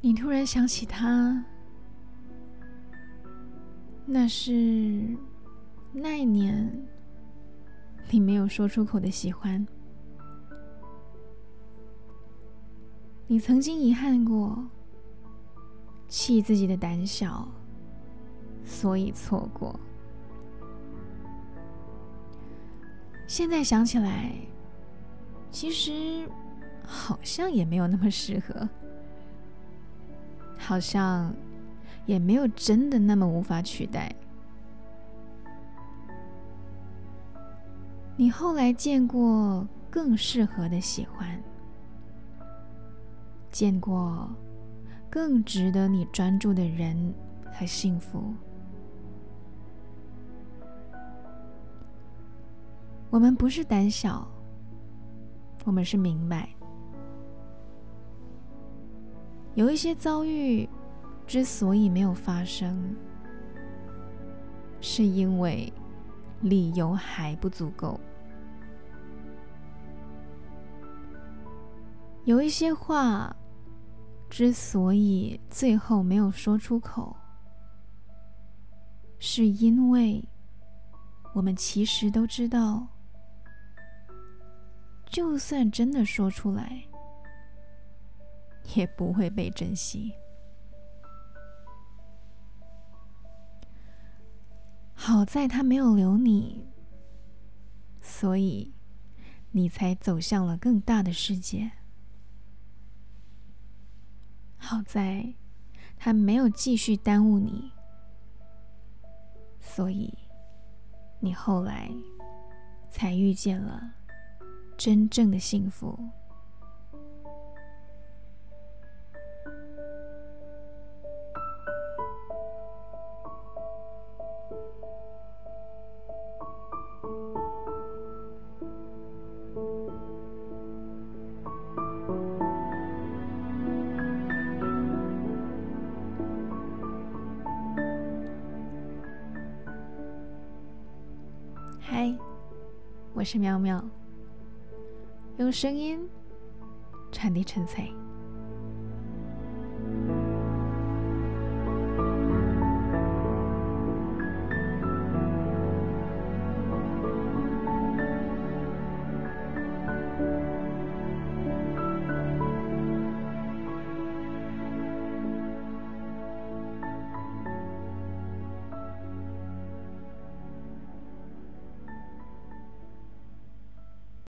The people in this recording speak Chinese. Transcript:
你突然想起他，那是那一年你没有说出口的喜欢。你曾经遗憾过，气自己的胆小，所以错过。现在想起来，其实好像也没有那么适合。好像也没有真的那么无法取代。你后来见过更适合的喜欢，见过更值得你专注的人和幸福。我们不是胆小，我们是明白。有一些遭遇之所以没有发生，是因为理由还不足够。有一些话之所以最后没有说出口，是因为我们其实都知道，就算真的说出来。也不会被珍惜。好在他没有留你，所以你才走向了更大的世界。好在他没有继续耽误你，所以你后来才遇见了真正的幸福。我是妙妙，用声音传递纯粹。